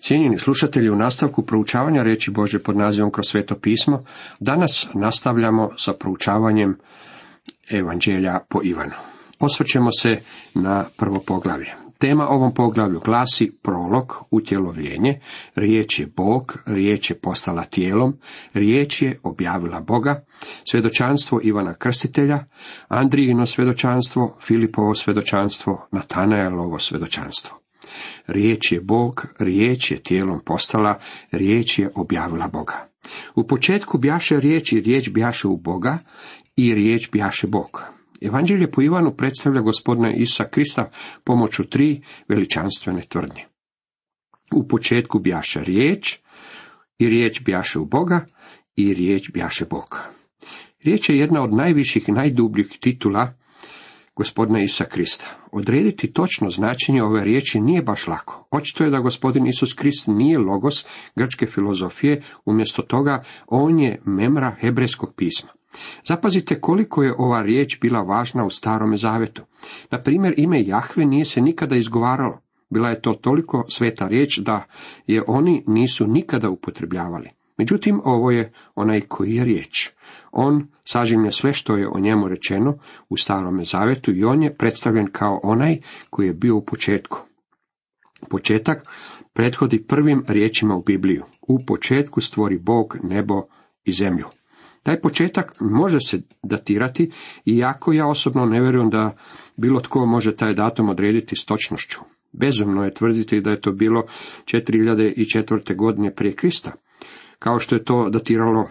Cijenjeni slušatelji, u nastavku proučavanja reći Bože pod nazivom kroz sveto pismo, danas nastavljamo sa proučavanjem Evanđelja po Ivanu. Osvrćemo se na prvo poglavlje. Tema ovom poglavlju glasi prolog, utjelovljenje, riječ je Bog, riječ je postala tijelom, riječ je objavila Boga, svjedočanstvo Ivana Krstitelja, Andrijino svjedočanstvo, Filipovo svjedočanstvo, Natanaelovo svjedočanstvo. Riječ je Bog, riječ je tijelom postala, riječ je objavila Boga. U početku bjaše riječ i riječ bjaše u Boga i riječ bjaše Bog. Evanđelje po Ivanu predstavlja gospodina Isa Krista pomoću tri veličanstvene tvrdnje. U početku bjaše riječ i riječ bjaše u Boga i riječ bjaše Bog. Riječ je jedna od najviših i najdubljih titula gospodina Isa Krista. Odrediti točno značenje ove riječi nije baš lako. Očito je da gospodin Isus Krist nije logos grčke filozofije, umjesto toga on je memra hebrejskog pisma. Zapazite koliko je ova riječ bila važna u starome zavetu. Na primjer, ime Jahve nije se nikada izgovaralo. Bila je to toliko sveta riječ da je oni nisu nikada upotrebljavali. Međutim, ovo je onaj koji je riječ. On sažimlja sve što je o njemu rečeno u starome zavetu i on je predstavljen kao onaj koji je bio u početku. Početak prethodi prvim riječima u Bibliju. U početku stvori Bog nebo i zemlju. Taj početak može se datirati, iako ja osobno ne vjerujem da bilo tko može taj datum odrediti s točnošću. Bezumno je tvrditi da je to bilo 4004. godine prije Krista, kao što je to datiralo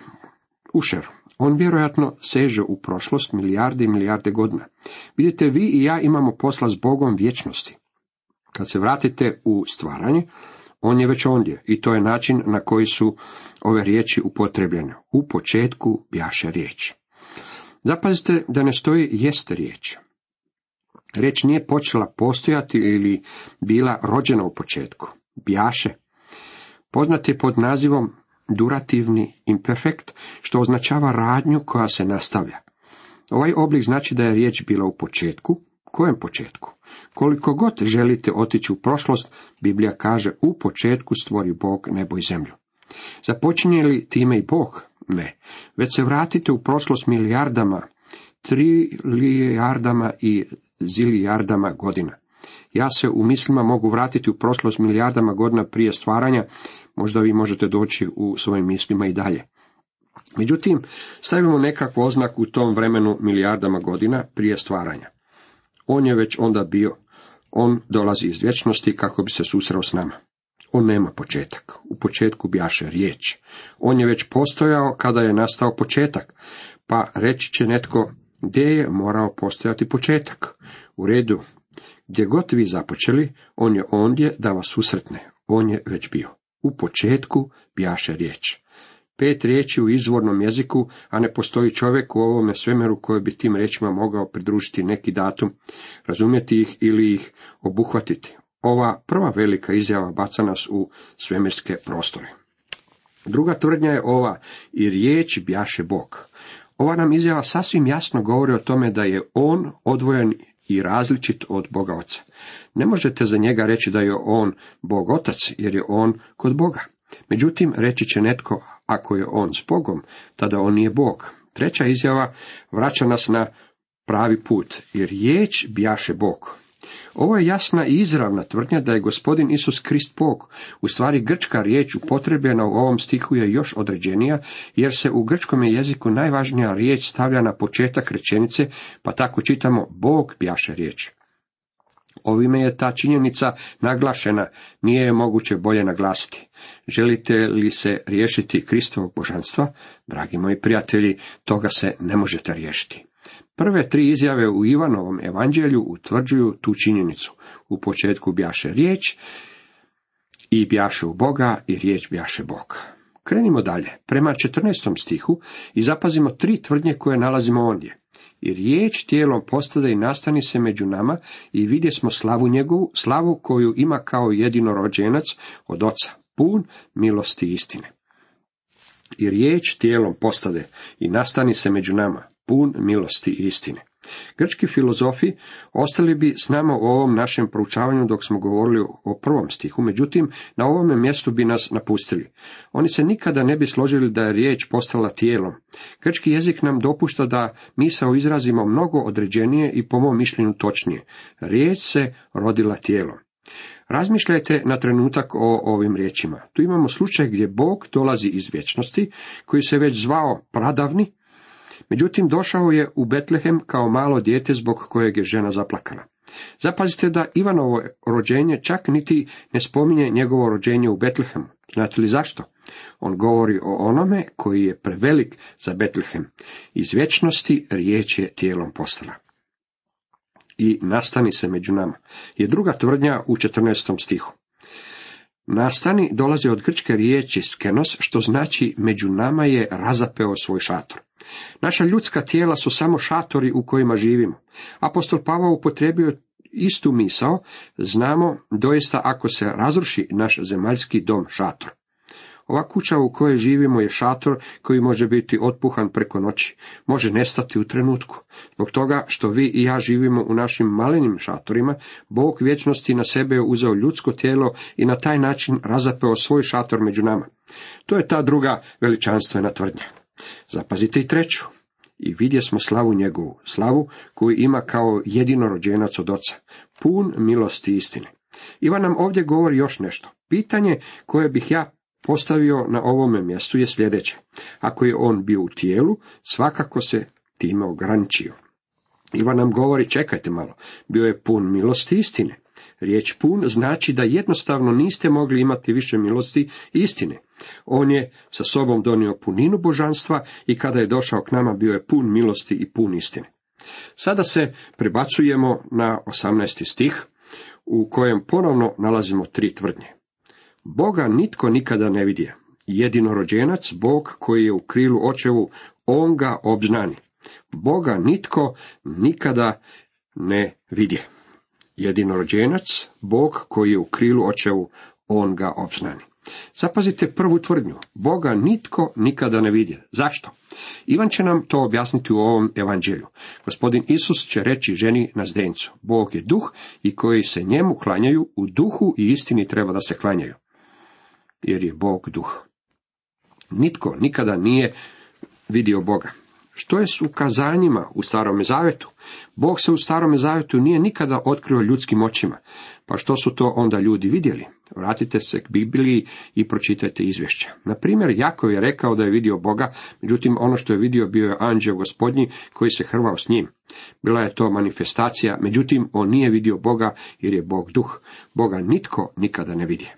Ušer. On vjerojatno seže u prošlost milijarde i milijarde godina. Vidite, vi i ja imamo posla s Bogom vječnosti. Kad se vratite u stvaranje, on je već ondje i to je način na koji su ove riječi upotrebljene. U početku bjaše riječ. Zapazite da ne stoji jeste riječ. Riječ nije počela postojati ili bila rođena u početku. Bjaše. Poznat je pod nazivom durativni imperfekt, što označava radnju koja se nastavlja. Ovaj oblik znači da je riječ bila u početku. Kojem početku? Koliko god želite otići u prošlost, Biblija kaže u početku stvori Bog nebo i zemlju. Započinje li time i Bog? Ne. Već se vratite u prošlost milijardama, trilijardama i zilijardama godina. Ja se u mislima mogu vratiti u prošlost milijardama godina prije stvaranja, možda vi možete doći u svojim mislima i dalje. Međutim, stavimo nekakvu oznaku u tom vremenu milijardama godina prije stvaranja. On je već onda bio. On dolazi iz vječnosti kako bi se susreo s nama. On nema početak. U početku bjaše riječ. On je već postojao kada je nastao početak. Pa reći će netko, gdje je morao postojati početak? U redu, gdje god vi započeli, on je ondje da vas susretne. On je već bio. U početku bjaše riječ. Pet riječi u izvornom jeziku, a ne postoji čovjek u ovome svemiru koji bi tim riječima mogao pridružiti neki datum, razumjeti ih ili ih obuhvatiti. Ova prva velika izjava baca nas u svemirske prostore. Druga tvrdnja je ova, i riječ bjaše Bog. Ova nam izjava sasvim jasno govori o tome da je on odvojen i različit od Boga Oca. Ne možete za njega reći da je on Bog Otac, jer je on kod Boga. Međutim, reći će netko, ako je on s Bogom, tada on nije Bog. Treća izjava vraća nas na pravi put, jer riječ bjaše Bog. Ovo je jasna i izravna tvrdnja da je gospodin Isus Krist Bog. U stvari grčka riječ upotrebljena u ovom stihu je još određenija, jer se u grčkom jeziku najvažnija riječ stavlja na početak rečenice, pa tako čitamo Bog bjaše riječ. Ovime je ta činjenica naglašena, nije je moguće bolje naglasiti. Želite li se riješiti Kristovog božanstva? Dragi moji prijatelji, toga se ne možete riješiti. Prve tri izjave u Ivanovom evanđelju utvrđuju tu činjenicu. U početku bjaše riječ i bjaše u Boga i riječ bjaše Bog. Krenimo dalje. Prema 14. stihu i zapazimo tri tvrdnje koje nalazimo ondje. I riječ tijelom postade i nastani se među nama i vidje smo slavu njegovu, slavu koju ima kao jedinorođenac od oca, pun milosti i istine. I riječ tijelom postade i nastani se među nama, pun milosti i istine. Grčki filozofi ostali bi s nama u ovom našem proučavanju dok smo govorili o prvom stihu, međutim, na ovome mjestu bi nas napustili. Oni se nikada ne bi složili da je riječ postala tijelom. Grčki jezik nam dopušta da misao izrazimo mnogo određenije i po mom mišljenju točnije. Riječ se rodila tijelom. Razmišljajte na trenutak o ovim riječima. Tu imamo slučaj gdje Bog dolazi iz vječnosti, koji se već zvao pradavni, Međutim, došao je u Betlehem kao malo dijete zbog kojeg je žena zaplakala. Zapazite da Ivanovo rođenje čak niti ne spominje njegovo rođenje u Betlehemu. Znate li zašto? On govori o onome koji je prevelik za Betlehem. Iz vječnosti riječ je tijelom postala. I nastani se među nama. Je druga tvrdnja u 14. stihu. Nastani dolazi od grčke riječi skenos, što znači među nama je razapeo svoj šator. Naša ljudska tijela su samo šatori u kojima živimo. Apostol Pavao upotrebio istu misao, znamo doista ako se razruši naš zemaljski dom šator. Ova kuća u kojoj živimo je šator koji može biti otpuhan preko noći, može nestati u trenutku. Zbog toga što vi i ja živimo u našim malenim šatorima, Bog vječnosti na sebe je uzeo ljudsko tijelo i na taj način razapeo svoj šator među nama. To je ta druga veličanstvena tvrdnja. Zapazite i treću. I vidje smo slavu njegovu, slavu koju ima kao jedinorođenac od oca, pun milosti istine. Ivan nam ovdje govori još nešto. Pitanje koje bih ja postavio na ovome mjestu je sljedeće. Ako je on bio u tijelu, svakako se time ograničio. Ivan nam govori, čekajte malo, bio je pun milosti istine. Riječ pun znači da jednostavno niste mogli imati više milosti i istine. On je sa sobom donio puninu božanstva i kada je došao k nama bio je pun milosti i pun istine. Sada se prebacujemo na 18. stih u kojem ponovno nalazimo tri tvrdnje. Boga nitko nikada ne vidje. Jedinorođenac, Bog koji je u krilu očevu, on ga obznani. Boga nitko nikada ne vidje. Jedinorođenac, Bog koji je u krilu očevu, on ga obznani. Zapazite prvu tvrdnju. Boga nitko nikada ne vidje. Zašto? Ivan će nam to objasniti u ovom evanđelju. Gospodin Isus će reći ženi na zdencu. Bog je duh i koji se njemu klanjaju, u duhu i istini treba da se klanjaju. Jer je Bog duh. Nitko nikada nije vidio Boga. Što je s ukazanjima u starome zavetu? Bog se u starome zavetu nije nikada otkrio ljudskim očima. Pa što su to onda ljudi vidjeli? Vratite se k Bibliji i pročitajte izvješća. Na primjer, Jakov je rekao da je vidio Boga, međutim ono što je vidio bio je anđeo gospodnji koji se hrvao s njim. Bila je to manifestacija, međutim on nije vidio Boga jer je Bog duh. Boga nitko nikada ne vidje.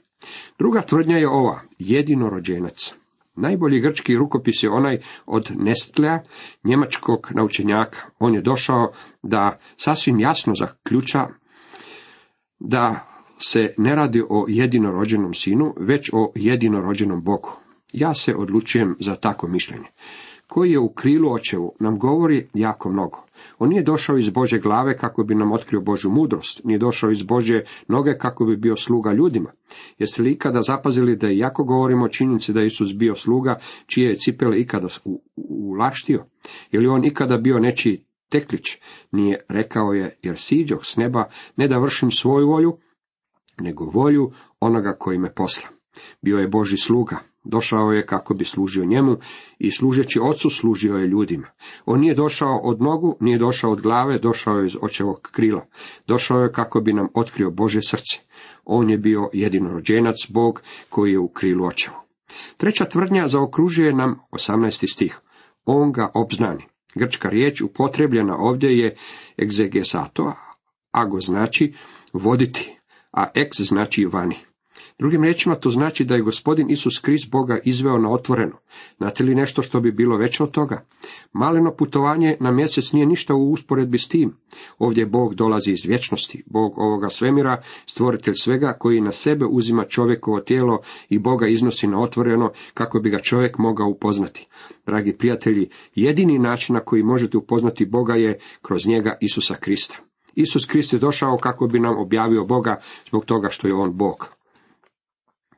Druga tvrdnja je ova, jedino rođenac. Najbolji grčki rukopis je onaj od Nestlea, njemačkog naučenjaka. On je došao da sasvim jasno zaključa da se ne radi o jedinorođenom sinu, već o jedinorođenom Bogu. Ja se odlučujem za tako mišljenje. Koji je u krilu očevu nam govori jako mnogo. On nije došao iz Bože glave kako bi nam otkrio Božu mudrost, nije došao iz Bože noge kako bi bio sluga ljudima. Jeste li ikada zapazili da jako govorimo o činjenici da je Isus bio sluga, čije je cipele ikada ulaštio? Je li on ikada bio nečiji teklić? Nije, rekao je, jer siđoh s neba, ne da vršim svoju volju, nego volju onoga koji me posla. Bio je Boži sluga, došao je kako bi služio njemu i služeći ocu služio je ljudima. On nije došao od nogu, nije došao od glave, došao je iz očevog krila. Došao je kako bi nam otkrio Bože srce. On je bio jedinorođenac Bog koji je u krilu očevu. Treća tvrdnja zaokružuje nam 18. stih. On ga obznani. Grčka riječ upotrebljena ovdje je egzegesato, ago znači voditi, a ex znači vani. Drugim riječima to znači da je gospodin Isus Krist Boga izveo na otvoreno. Znate li nešto što bi bilo veće od toga? Maleno putovanje na mjesec nije ništa u usporedbi s tim. Ovdje Bog dolazi iz vječnosti, Bog ovoga svemira, stvoritelj svega koji na sebe uzima čovjekovo tijelo i Boga iznosi na otvoreno kako bi ga čovjek mogao upoznati. Dragi prijatelji, jedini način na koji možete upoznati Boga je kroz njega Isusa Krista. Isus Krist je došao kako bi nam objavio Boga zbog toga što je on Bog.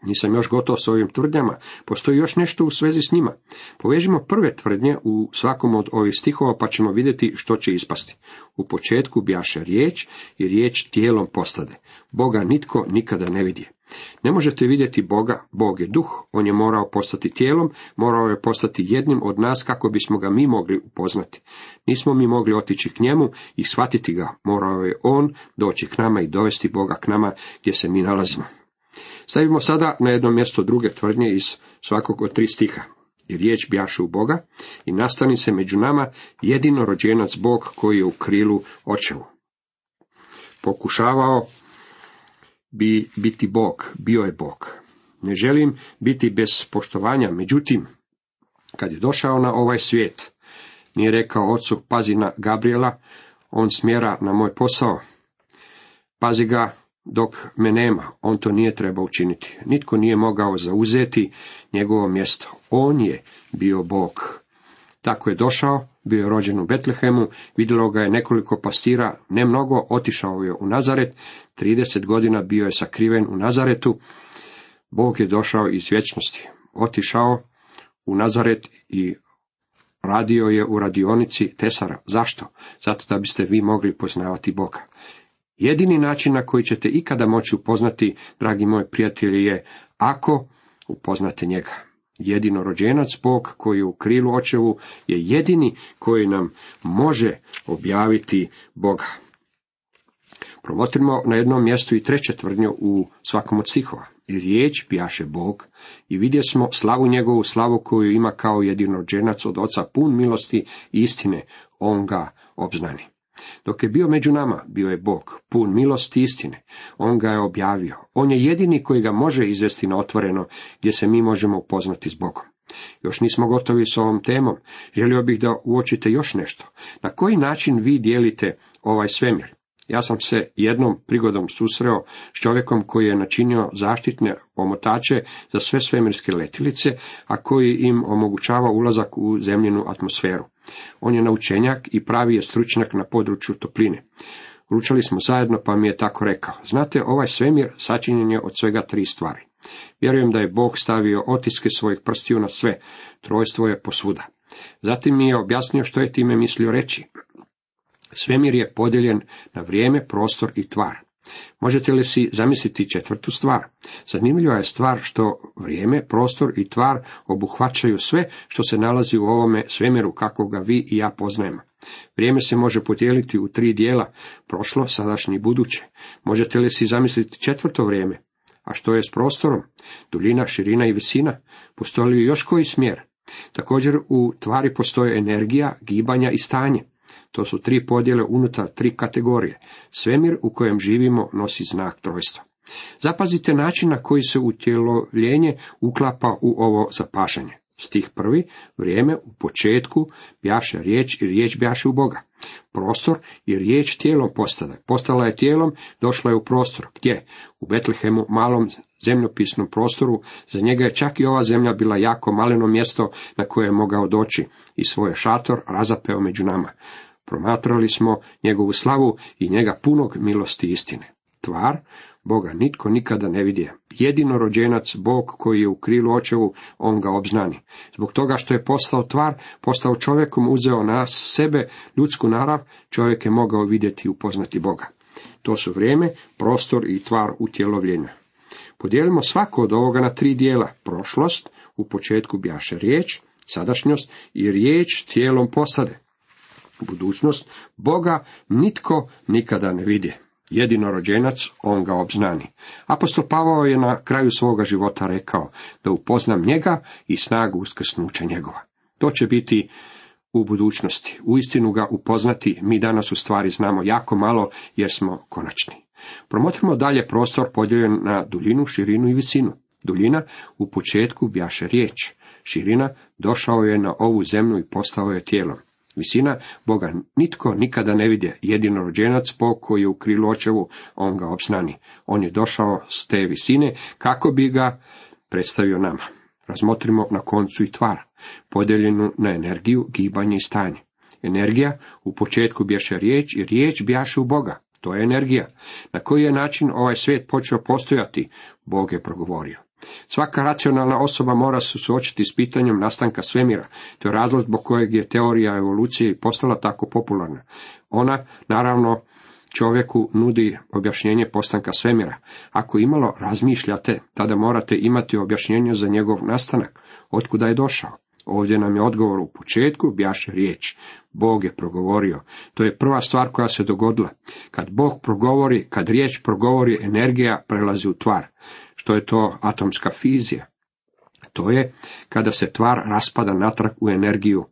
Nisam još gotov s ovim tvrdnjama, postoji još nešto u svezi s njima. Povežimo prve tvrdnje u svakom od ovih stihova pa ćemo vidjeti što će ispasti. U početku bjaše riječ i riječ tijelom postade. Boga nitko nikada ne vidi. Ne možete vidjeti Boga, Bog je duh, on je morao postati tijelom, morao je postati jednim od nas kako bismo ga mi mogli upoznati. Nismo mi mogli otići k njemu i shvatiti ga, morao je on doći k nama i dovesti Boga k nama gdje se mi nalazimo. Stavimo sada na jedno mjesto druge tvrdnje iz svakog od tri stiha. I riječ bjaše u Boga i nastani se među nama jedino rođenac Bog koji je u krilu očevu. Pokušavao bi biti Bog, bio je Bog. Ne želim biti bez poštovanja, međutim, kad je došao na ovaj svijet, nije rekao ocu, pazi na Gabriela, on smjera na moj posao, pazi ga dok me nema, on to nije trebao učiniti. Nitko nije mogao zauzeti njegovo mjesto. On je bio Bog. Tako je došao, bio je rođen u Betlehemu, vidjelo ga je nekoliko pastira, ne mnogo, otišao je u Nazaret, 30 godina bio je sakriven u Nazaretu, Bog je došao iz vječnosti, otišao u Nazaret i radio je u radionici Tesara. Zašto? Zato da biste vi mogli poznavati Boga. Jedini način na koji ćete ikada moći upoznati, dragi moji prijatelji, je ako upoznate njega. Jedino rođenac Bog koji je u krilu očevu je jedini koji nam može objaviti Boga. Promotrimo na jednom mjestu i treće tvrdnju u svakom od stihova. I riječ bijaše Bog i vidje smo slavu njegovu slavu koju ima kao jedinođenac od oca pun milosti i istine, on ga obznani. Dok je bio među nama, bio je Bog, pun milosti istine. On ga je objavio. On je jedini koji ga može izvesti na otvoreno, gdje se mi možemo upoznati s Bogom. Još nismo gotovi s ovom temom. Želio bih da uočite još nešto. Na koji način vi dijelite ovaj svemir? Ja sam se jednom prigodom susreo s čovjekom koji je načinio zaštitne omotače za sve svemirske letilice, a koji im omogućava ulazak u zemljenu atmosferu. On je naučenjak i pravi je stručnjak na području topline. Ručali smo zajedno, pa mi je tako rekao. Znate, ovaj svemir sačinjen je od svega tri stvari. Vjerujem da je Bog stavio otiske svojih prstiju na sve, trojstvo je posvuda. Zatim mi je objasnio što je time mislio reći. Svemir je podijeljen na vrijeme, prostor i tvar. Možete li si zamisliti četvrtu stvar? Zanimljiva je stvar što vrijeme, prostor i tvar obuhvaćaju sve što se nalazi u ovome svemiru kako ga vi i ja poznajemo. Vrijeme se može podijeliti u tri dijela, prošlo, sadašnje i buduće. Možete li si zamisliti četvrto vrijeme? A što je s prostorom? Duljina, širina i visina? Postoji li još koji smjer? Također u tvari postoje energija, gibanja i stanje. To su tri podjele unutar tri kategorije. Svemir u kojem živimo nosi znak trojstva. Zapazite način na koji se utjelovljenje uklapa u ovo zapašanje. Stih prvi, vrijeme u početku bjaše riječ i riječ bjaše u Boga. Prostor i riječ tijelom postala. Postala je tijelom, došla je u prostor. Gdje? U Betlehemu, malom zemljopisnom prostoru. Za njega je čak i ova zemlja bila jako maleno mjesto na koje je mogao doći i svoj šator razapeo među nama. Promatrali smo njegovu slavu i njega punog milosti istine. Tvar, Boga nitko nikada ne vidje. Jedino rođenac, Bog koji je u krilu očevu, on ga obznani. Zbog toga što je postao tvar, postao čovjekom, uzeo na sebe ljudsku narav, čovjek je mogao vidjeti i upoznati Boga. To su vrijeme, prostor i tvar utjelovljenja. Podijelimo svako od ovoga na tri dijela. Prošlost, u početku bjaše riječ, sadašnjost i riječ tijelom posade budućnost, Boga nitko nikada ne vidi. Jedino rođenac, on ga obznani. Apostol Pavao je na kraju svoga života rekao da upoznam njega i snagu uskrsnuća njegova. To će biti u budućnosti. U istinu ga upoznati mi danas u stvari znamo jako malo jer smo konačni. Promotrimo dalje prostor podijeljen na duljinu, širinu i visinu. Duljina u početku bjaše riječ. Širina došao je na ovu zemlju i postao je tijelom. Visina Boga nitko nikada ne vidje, jedino rođenac Bog koji u krilu očevu, on ga obznani. On je došao s te visine kako bi ga predstavio nama. Razmotrimo na koncu i tvar, podijeljenu na energiju, gibanje i stanje. Energija, u početku bješe riječ i riječ bjaše u Boga. To je energija. Na koji je način ovaj svijet počeo postojati, Bog je progovorio. Svaka racionalna osoba mora se suočiti s pitanjem nastanka svemira. To je razlog zbog kojeg je teorija evolucije postala tako popularna. Ona, naravno, čovjeku nudi objašnjenje postanka svemira. Ako imalo razmišljate, tada morate imati objašnjenje za njegov nastanak, otkuda je došao. Ovdje nam je odgovor u početku bjaše riječ. Bog je progovorio. To je prva stvar koja se dogodila. Kad Bog progovori, kad riječ progovori, energija prelazi u tvar. Što je to atomska fizija? To je kada se tvar raspada natrag u energiju.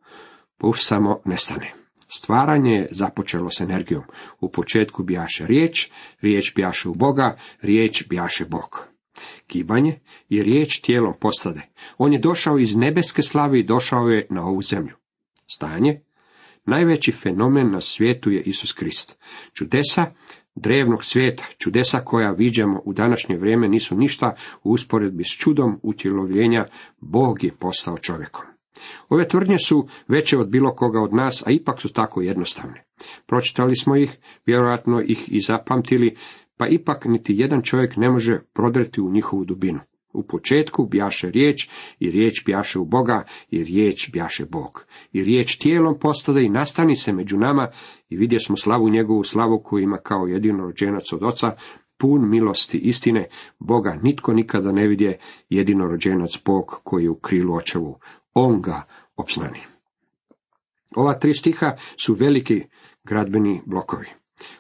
Puf samo nestane. Stvaranje je započelo s energijom. U početku bijaše riječ, riječ bijaše u Boga, riječ bijaše Bog. Kibanje je riječ tijelom postade. On je došao iz nebeske slave i došao je na ovu zemlju. Stanje. Najveći fenomen na svijetu je Isus Krist. Čudesa drevnog svijeta, čudesa koja viđamo u današnje vrijeme nisu ništa u usporedbi s čudom utjelovljenja, Bog je postao čovjekom. Ove tvrdnje su veće od bilo koga od nas, a ipak su tako jednostavne. Pročitali smo ih, vjerojatno ih i zapamtili, pa ipak niti jedan čovjek ne može prodreti u njihovu dubinu. U početku bjaše riječ i riječ bjaše u Boga i riječ bjaše Bog. I riječ tijelom postade i nastani se među nama i vidje smo slavu njegovu slavu koju ima kao jedino rođenac od oca, pun milosti istine, Boga nitko nikada ne vidje, jedino rođenac Bog koji je u krilu očevu. On ga opznani. Ova tri stiha su veliki gradbeni blokovi.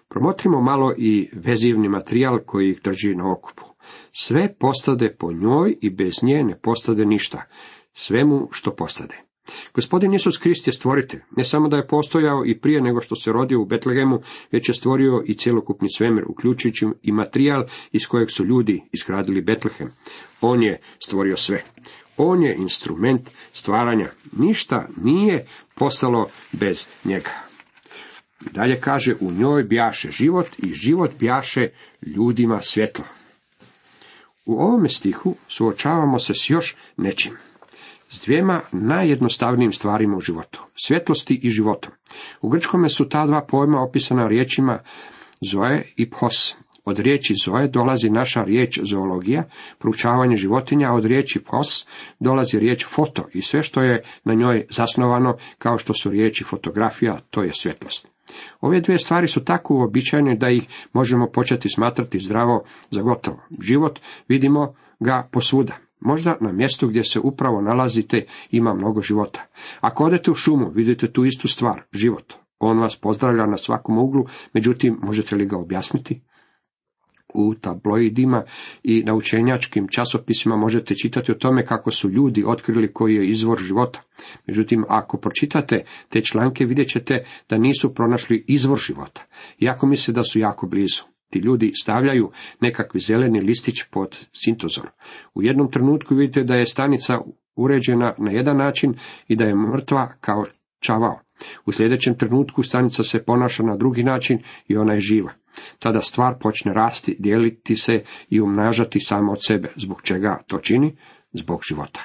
Promotrimo malo i vezivni materijal koji ih drži na okupu. Sve postade po njoj i bez nje ne postade ništa. Svemu što postade. Gospodin Isus Krist je stvoritelj. Ne samo da je postojao i prije nego što se rodio u Betlehemu, već je stvorio i cjelokupni svemir, uključujući i materijal iz kojeg su ljudi izgradili Betlehem. On je stvorio sve. On je instrument stvaranja. Ništa nije postalo bez njega. Dalje kaže, u njoj bjaše život i život bjaše ljudima svjetlo. U ovome stihu suočavamo se s još nečim. S dvijema najjednostavnijim stvarima u životu. Svjetlosti i životom. U grčkome su ta dva pojma opisana riječima zoe i pos. Od riječi zoe dolazi naša riječ zoologija, proučavanje životinja, a od riječi pos dolazi riječ foto i sve što je na njoj zasnovano, kao što su riječi fotografija, to je svjetlost. Ove dvije stvari su tako uobičajene da ih možemo početi smatrati zdravo za gotovo. Život vidimo ga posvuda. Možda na mjestu gdje se upravo nalazite ima mnogo života. Ako odete u šumu, vidite tu istu stvar, život. On vas pozdravlja na svakom uglu, međutim, možete li ga objasniti? U tabloidima i na učenjačkim časopisima možete čitati o tome kako su ljudi otkrili koji je izvor života. Međutim, ako pročitate te članke vidjet ćete da nisu pronašli izvor života, iako misle da su jako blizu. Ti ljudi stavljaju nekakvi zeleni listić pod sintozor. U jednom trenutku vidite da je stanica uređena na jedan način i da je mrtva kao čavao. U sljedećem trenutku stanica se ponaša na drugi način i ona je živa. Tada stvar počne rasti, dijeliti se i umnažati samo od sebe. Zbog čega to čini? Zbog života.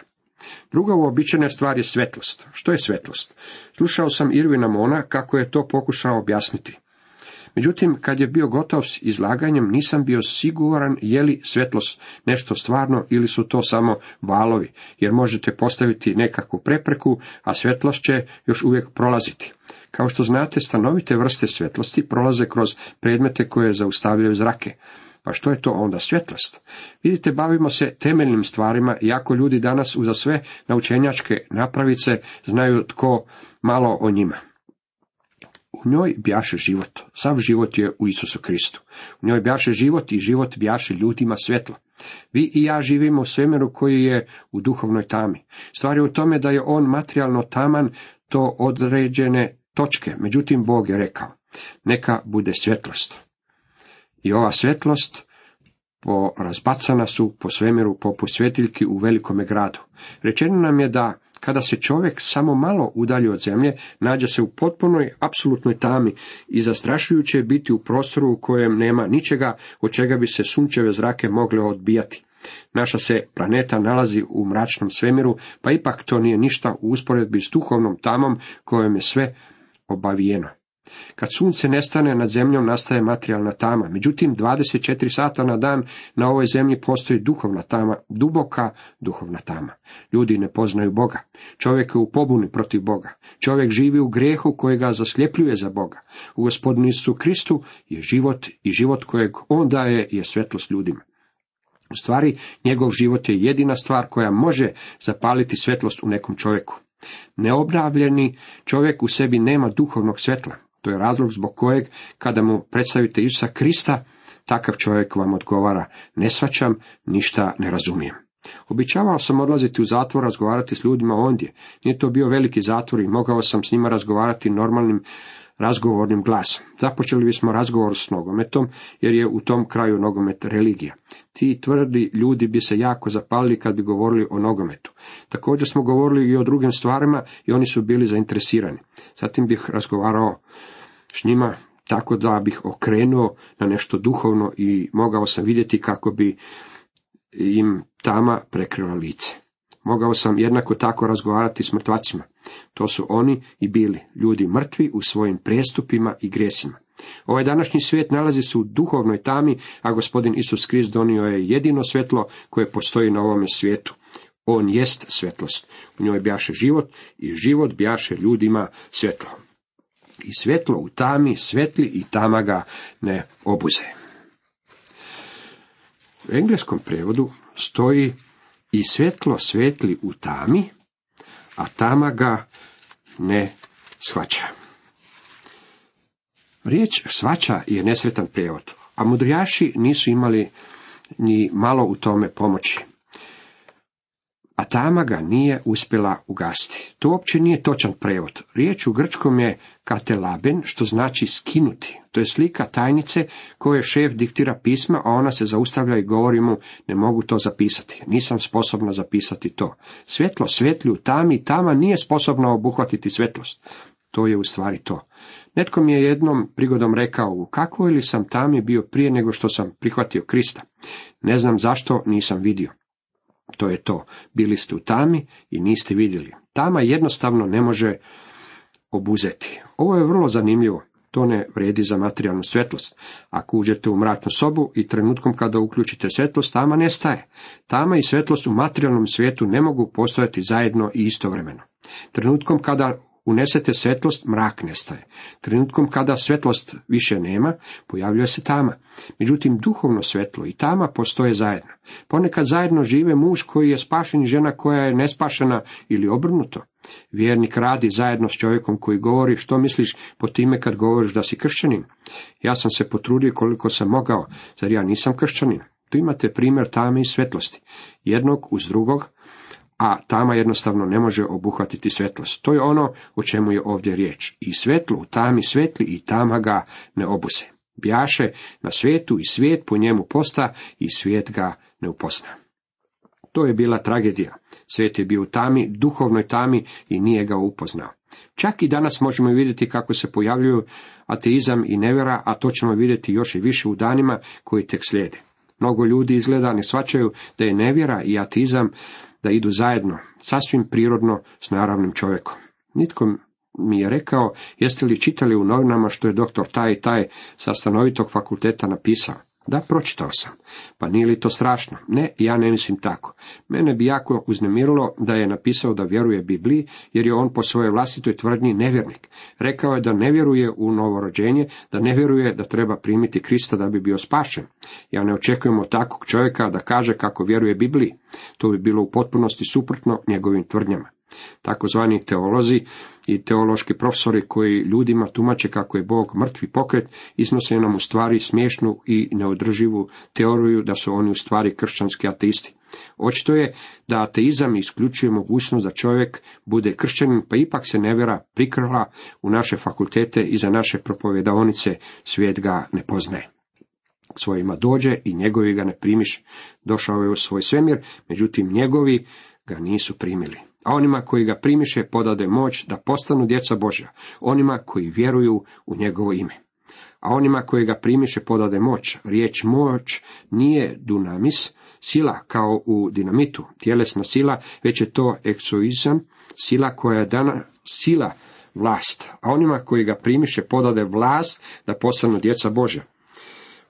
Druga uobičajena stvar je svetlost. Što je svetlost? Slušao sam Irvina Mona kako je to pokušao objasniti. Međutim, kad je bio gotov s izlaganjem, nisam bio siguran je li svetlost nešto stvarno ili su to samo valovi, jer možete postaviti nekakvu prepreku, a svetlost će još uvijek prolaziti. Kao što znate, stanovite vrste svjetlosti prolaze kroz predmete koje zaustavljaju zrake. Pa što je to onda svjetlost? Vidite, bavimo se temeljnim stvarima, iako ljudi danas uza sve naučenjačke napravice znaju tko malo o njima. U njoj bjaše život. Sav život je u Isusu Kristu. U njoj bjaše život i život bjaše ljudima svjetlo. Vi i ja živimo u svemiru koji je u duhovnoj tami. Stvar je u tome da je on materijalno taman to određene točke. Međutim, Bog je rekao, neka bude svjetlost. I ova svjetlost razbacana su po svemiru poput svjetiljki u velikome gradu. Rečeno nam je da kada se čovjek samo malo udalji od zemlje, nađe se u potpunoj, apsolutnoj tami i zastrašujuće je biti u prostoru u kojem nema ničega od čega bi se sunčeve zrake mogle odbijati. Naša se planeta nalazi u mračnom svemiru, pa ipak to nije ništa u usporedbi s duhovnom tamom kojom je sve obavijeno. Kad sunce nestane nad zemljom nastaje materijalna tama. Međutim, 24 sata na dan na ovoj zemlji postoji duhovna tama, duboka duhovna tama. Ljudi ne poznaju Boga. Čovjek je u pobuni protiv Boga. Čovjek živi u grehu koji ga zasljepljuje za Boga. U gospodinu Isu Kristu je život i život kojeg on daje je svetlost ljudima. U stvari, njegov život je jedina stvar koja može zapaliti svetlost u nekom čovjeku. Neobravljeni čovjek u sebi nema duhovnog svjetla. To je razlog zbog kojeg, kada mu predstavite Isusa Krista, takav čovjek vam odgovara, ne svačam, ništa ne razumijem. Običavao sam odlaziti u zatvor razgovarati s ljudima ondje. Nije to bio veliki zatvor i mogao sam s njima razgovarati normalnim razgovornim glasom. Započeli bismo razgovor s nogometom, jer je u tom kraju nogomet religija. Ti tvrdi ljudi bi se jako zapalili kad bi govorili o nogometu. Također smo govorili i o drugim stvarima i oni su bili zainteresirani. Zatim bih razgovarao s njima tako da bih okrenuo na nešto duhovno i mogao sam vidjeti kako bi im tama prekrila lice. Mogao sam jednako tako razgovarati s mrtvacima. To su oni i bili, ljudi mrtvi u svojim prestupima i grijesima. Ovaj današnji svijet nalazi se u duhovnoj tami, a gospodin Isus Krist donio je jedino svjetlo koje postoji na ovome svijetu. On jest svjetlost. U njoj bjaše život i život bjaše ljudima svjetlo. I svjetlo u tami svetli i tama ga ne obuze. U engleskom prijevodu stoji i svjetlo svetli u tami, a tama ga ne shvaća. Riječ svača je nesretan prijevod, a mudrijaši nisu imali ni malo u tome pomoći. A tama ga nije uspjela ugasiti. To uopće nije točan prevod. Riječ u grčkom je katelaben, što znači skinuti. To je slika tajnice koje šef diktira pisma, a ona se zaustavlja i govori mu ne mogu to zapisati. Nisam sposobna zapisati to. Svjetlo svjetlju tami, tama nije sposobna obuhvatiti svjetlost. To je u stvari to. Netko mi je jednom prigodom rekao, u kakvoj li sam tami bio prije nego što sam prihvatio Krista. Ne znam zašto nisam vidio. To je to. Bili ste u tami i niste vidjeli. Tama jednostavno ne može obuzeti. Ovo je vrlo zanimljivo. To ne vredi za materijalnu svjetlost. Ako uđete u mračnu sobu i trenutkom kada uključite svjetlost, tama nestaje. Tama i svjetlost u materijalnom svijetu ne mogu postojati zajedno i istovremeno. Trenutkom kada unesete svjetlost, mrak nestaje. Trenutkom kada svjetlost više nema, pojavljuje se tama. Međutim, duhovno svjetlo i tama postoje zajedno. Ponekad zajedno žive muž koji je spašen i žena koja je nespašena ili obrnuto. Vjernik radi zajedno s čovjekom koji govori što misliš po time kad govoriš da si kršćanin. Ja sam se potrudio koliko sam mogao, zar ja nisam kršćanin. Tu imate primjer tame i svjetlosti. Jednog uz drugog, a tama jednostavno ne može obuhvatiti svjetlost. To je ono o čemu je ovdje riječ. I svetlo u tami svetli i tama ga ne obuse. Bjaše na svijetu i svijet po njemu posta i svijet ga ne upozna. To je bila tragedija. Svijet je bio u tami, duhovnoj tami i nije ga upoznao. Čak i danas možemo vidjeti kako se pojavljuju ateizam i nevjera, a to ćemo vidjeti još i više u danima koji tek slijede. Mnogo ljudi izgleda ne svačaju da je nevjera i ateizam da idu zajedno, sasvim prirodno s naravnim čovjekom. Nitko mi je rekao, jeste li čitali u novinama što je doktor taj i taj sa stanovitog fakulteta napisao. Da, pročitao sam. Pa nije li to strašno? Ne, ja ne mislim tako. Mene bi jako uznemirilo da je napisao da vjeruje Bibliji, jer je on po svojoj vlastitoj tvrdnji nevjernik. Rekao je da ne vjeruje u novorođenje, da ne vjeruje da treba primiti Krista da bi bio spašen. Ja ne očekujem od takvog čovjeka da kaže kako vjeruje Bibliji. To bi bilo u potpunosti suprotno njegovim tvrdnjama. Takozvani teolozi i teološki profesori koji ljudima tumače kako je Bog mrtvi pokret, iznose nam u stvari smiješnu i neodrživu teoriju da su oni u stvari kršćanski ateisti. Očito je da ateizam isključuje mogućnost da čovjek bude kršćanin, pa ipak se nevjera prikrla u naše fakultete i za naše propovjedaonice, svijet ga ne poznaje. Svojima dođe i njegovi ga ne primiš. Došao je u svoj svemir, međutim njegovi ga nisu primili a onima koji ga primiše podade moć da postanu djeca Božja, onima koji vjeruju u njegovo ime. A onima koji ga primiše podade moć, riječ moć nije dunamis, sila kao u dinamitu, tjelesna sila, već je to eksoizam, sila koja je dana, sila vlast, a onima koji ga primiše podade vlast da postanu djeca Božja,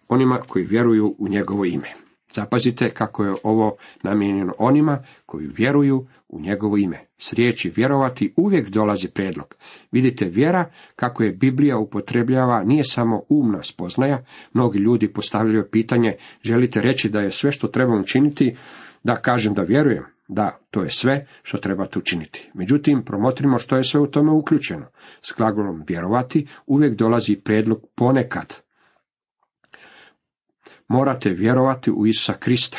onima koji vjeruju u njegovo ime. Zapazite kako je ovo namijenjeno onima koji vjeruju u njegovo ime. S riječi vjerovati uvijek dolazi predlog. Vidite, vjera, kako je Biblija upotrebljava, nije samo umna spoznaja. Mnogi ljudi postavljaju pitanje, želite reći da je sve što treba učiniti, da kažem da vjerujem. Da, to je sve što trebate učiniti. Međutim, promotrimo što je sve u tome uključeno. S glagolom vjerovati uvijek dolazi predlog ponekad. Morate vjerovati u Isusa Krista.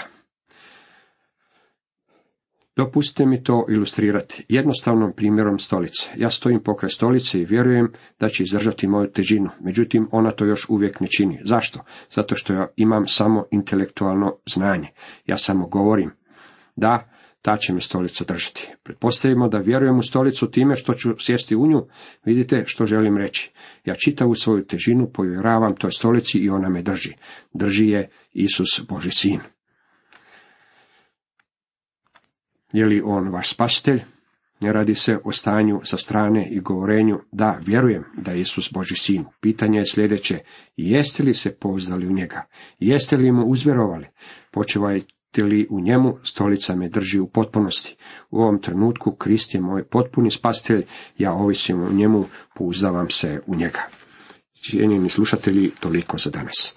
Dopustite mi to ilustrirati jednostavnom primjerom stolice. Ja stojim pokraj stolice i vjerujem da će izdržati moju težinu, međutim ona to još uvijek ne čini. Zašto? Zato što ja imam samo intelektualno znanje. Ja samo govorim. Da, ta će me stolica držati. Pretpostavimo da vjerujem u stolicu time što ću sjesti u nju. Vidite što želim reći. Ja čitavu svoju težinu povjeravam toj stolici i ona me drži. Drži je Isus Boži sin. Je li on vaš spasitelj? Ne radi se o stanju sa strane i govorenju da vjerujem da je Isus Boži sin. Pitanje je sljedeće, jeste li se pouzdali u njega? Jeste li mu uzvjerovali? Počevajte li u njemu, stolica me drži u potpunosti. U ovom trenutku Krist je moj potpuni spasitelj, ja ovisim o njemu, pouzdavam se u njega. Cijenjeni slušatelji, toliko za danas.